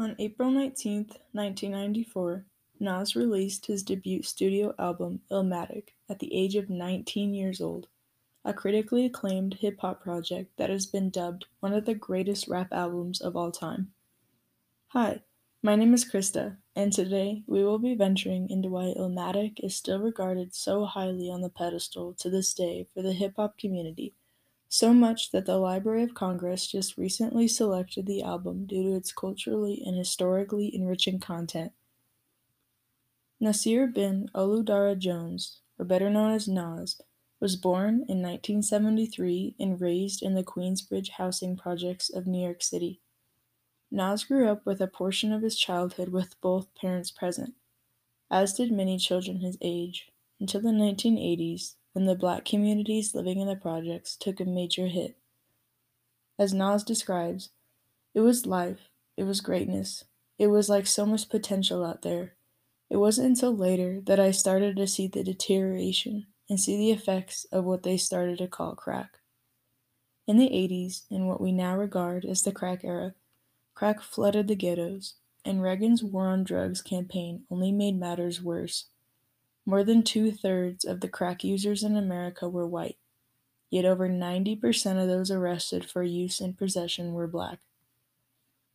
On April 19, 1994, Nas released his debut studio album Illmatic at the age of 19 years old, a critically acclaimed hip hop project that has been dubbed one of the greatest rap albums of all time. Hi, my name is Krista, and today we will be venturing into why Illmatic is still regarded so highly on the pedestal to this day for the hip hop community so much that the Library of Congress just recently selected the album due to its culturally and historically enriching content. Nasir bin Oludara Jones, or better known as Nas, was born in 1973 and raised in the Queensbridge housing projects of New York City. Nas grew up with a portion of his childhood with both parents present, as did many children his age, until the 1980s when the black communities living in the projects took a major hit. As Nas describes, it was life, it was greatness, it was like so much potential out there. It wasn't until later that I started to see the deterioration and see the effects of what they started to call crack. In the 80s, in what we now regard as the crack era, crack flooded the ghettos, and Reagan's War on Drugs campaign only made matters worse. More than two thirds of the crack users in America were white, yet over 90% of those arrested for use and possession were black.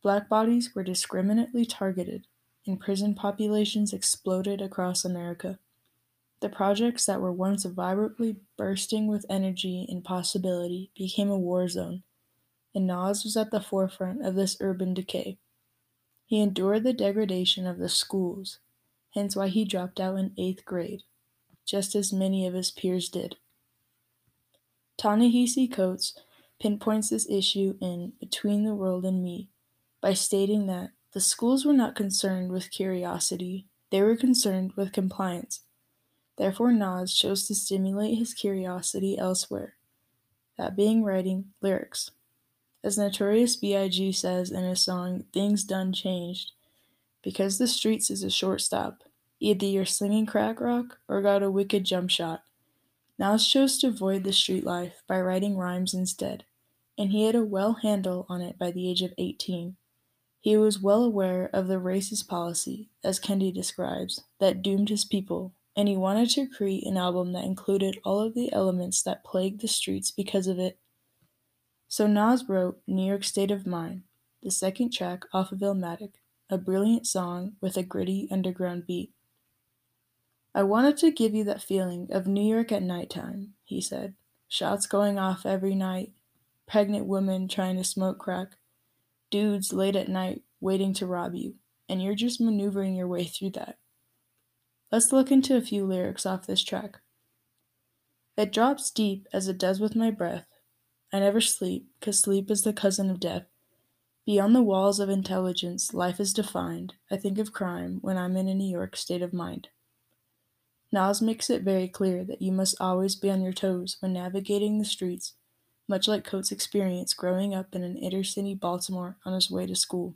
Black bodies were discriminately targeted, and prison populations exploded across America. The projects that were once vibrantly bursting with energy and possibility became a war zone, and Nas was at the forefront of this urban decay. He endured the degradation of the schools, hence why he dropped out in eighth grade, just as many of his peers did. Ta-Nehisi Coates pinpoints this issue in Between the World and Me by stating that the schools were not concerned with curiosity, they were concerned with compliance. Therefore, Nas chose to stimulate his curiosity elsewhere, that being writing lyrics. As Notorious B.I.G. says in his song Things Done Changed, because the streets is a short stop. Either you're slinging crack rock or got a wicked jump shot. Nas chose to avoid the street life by writing rhymes instead, and he had a well handle on it by the age of 18. He was well aware of the racist policy, as Kendi describes, that doomed his people, and he wanted to create an album that included all of the elements that plagued the streets because of it. So Nas wrote New York State of Mind, the second track off of Illmatic, a brilliant song with a gritty underground beat. I wanted to give you that feeling of New York at nighttime, he said. Shots going off every night, pregnant women trying to smoke crack, dudes late at night waiting to rob you, and you're just maneuvering your way through that. Let's look into a few lyrics off this track. It drops deep as it does with my breath. I never sleep, 'cause sleep is the cousin of death. Beyond the walls of intelligence, life is defined. I think of crime when I'm in a New York state of mind. Nas makes it very clear that you must always be on your toes when navigating the streets, much like Coates' experience growing up in an inner city Baltimore on his way to school.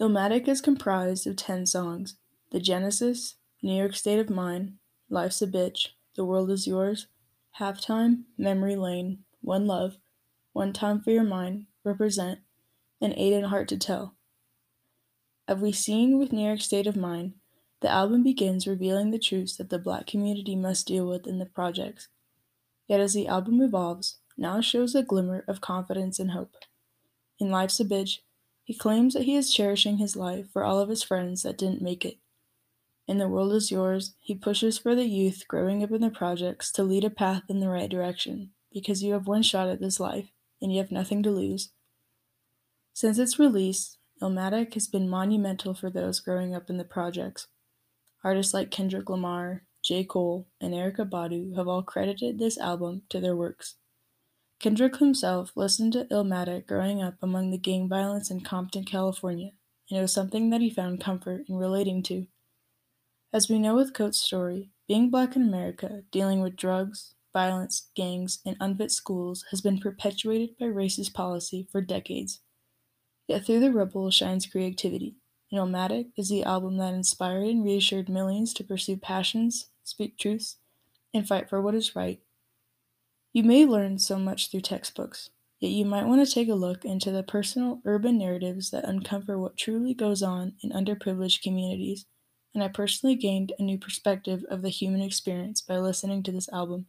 Illmatic is comprised of 10 songs The Genesis, New York State of Mind, Life's a Bitch, The World is Yours, Halftime, Memory Lane, One Love, one Time for Your Mind, Represent, and It Ain't Hard to Tell. As we seen with New York State of Mind, the album begins revealing the truths that the black community must deal with in the projects. Yet as the album evolves, Nas shows a glimmer of confidence and hope. In Life's a Bitch, he claims that he is cherishing his life for all of his friends that didn't make it. In The World Is Yours, he pushes for the youth growing up in the projects to lead a path in the right direction, because you have one shot at this life, and you have nothing to lose. Since its release, Illmatic has been monumental for those growing up in the projects. Artists like Kendrick Lamar, J. Cole, and Erykah Badu have all credited this album to their works. Kendrick himself listened to Illmatic growing up among the gang violence in Compton, California, and it was something that he found comfort in relating to. As we know with Coates' story, being black in America, dealing with drugs, violence, gangs, and unfit schools has been perpetuated by racist policy for decades. Yet through the rubble shines creativity. Illmatic is the album that inspired and reassured millions to pursue passions, speak truths, and fight for what is right. You may learn so much through textbooks, Yet you might want to take a look into the personal urban narratives that uncover what truly goes on in underprivileged communities, and I personally gained a new perspective of the human experience by listening to this album.